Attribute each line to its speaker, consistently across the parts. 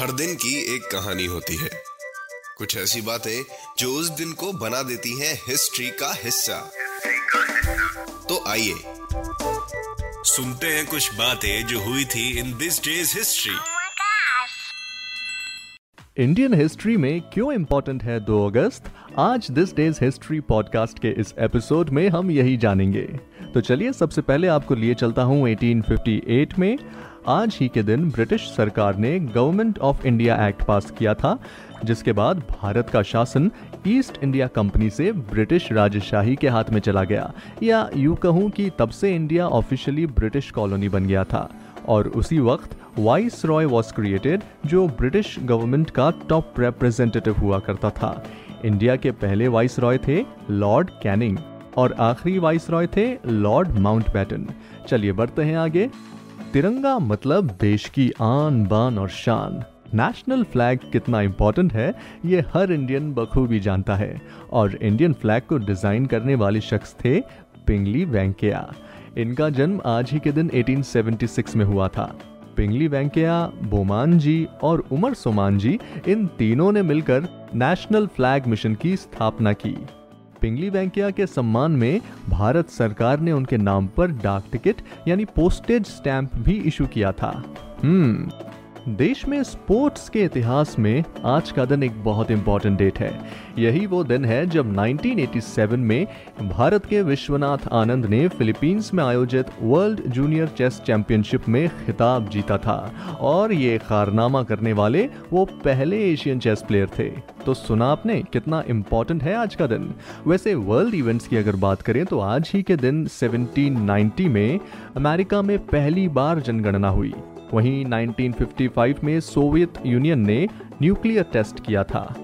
Speaker 1: हर दिन की एक कहानी होती है। कुछ ऐसी बातें जो उस दिन को बना देती हैं हिस्ट्री का हिस्सा। तो आइए सुनते हैं कुछ बातें जो हुई थी in this day's history!
Speaker 2: Indian history में क्यों इम्पोर्टेंट है 2 अगस्त? आज दिस डेज़ हिस्ट्री पॉडकास्ट के इस एपिसोड में हम यही जानेंगे। तो चलिए सबसे पहले आपको लिए चलता हूँ 1858 में। आज ही के दिन ब्रिटिश सरकार ने government of India act pass किया था, जिसके बाद भारत का शासन ईस्ट इंडिया कंपनी से ब्रिटिश राजशाही के हाथ में चला गया। या यूँ कहूँ कि तब से इंडिया ऑफिशियली ब्रिटिश कॉलोनी बन गया था। और उसी वक्त वाइस रॉय वॉज़ क्रिएटेड जो ब्रिटिश गवर्नमेंट का टॉप रिप्रेजेंटेटिव हुआ करता था। इंडिया के पहले वाइस रॉय थे लॉर्ड कैनिंग। और आखिरी वाइस रॉय थे लॉर्ड माउंटबैटन। चलिए बढ़ते हैं आगे। तिरंगा मतलब देश की आन बान और शान। नेशनल फ्लैग कितना इम्पोर्टेंट है, ये हर इंडियन बखूबी जानता है। और इंडियन फ्लैग को डिज़ाइन करने वाले शख्स थे पिंगली वेंकैया। इनका जन्म आज ही के दिन 1876 में हुआ था। पिंगली वेंकैया, बोमान जी और उमर सोमान जी, इन तीनों ने मिलकर नेशनल फ्लैग मिशन की स्थापना की। पिंगली वेंकैया के सम्मान में भारत सरकार ने उनके नाम पर डाक टिकट यानी पोस्टेज स्टैंप भी इशू किया था। हम्म। देश में स्पोर्ट्स के इतिहास में आज का दिन एक बहुत इंपॉर्टेंट डेट है। यही वो दिन है जब 1987 में भारत के विश्वनाथ आनंद ने फिलीपींस में आयोजित वर्ल्ड जूनियर चेस चैंपियनशिप में खिताब जीता था। और ये कारनामा करने वाले वो पहले एशियन चेस प्लेयर थे। तो सुना आपने कितना इम्पोर्टेंट है आज का दिन? वैसे वर्ल्ड इवेंट्स की अगर बात करें तो आज ही के दिन 1790 में अमेरिका में पहली बार जनगणना हुई। वहीं 1955 में सोवियत यूनियन ने न्यूक्लियर टेस्ट किया था।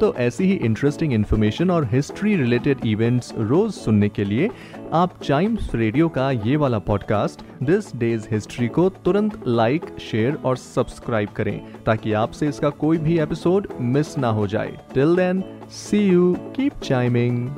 Speaker 2: तो ऐसी ही इंटरेस्टिंग इन्फॉर्मेशन और हिस्ट्री रिलेटेड इवेंट्स रोज सुनने के लिए आप चाइम्स रेडियो का ये वाला पॉडकास्ट दिस डेज़ हिस्ट्री को तुरंत लाइक शेयर और सब्सक्राइब करें, ताकि आपसे इसका कोई भी एपिसोड मिस ना हो जाए। Till then see you keep chiming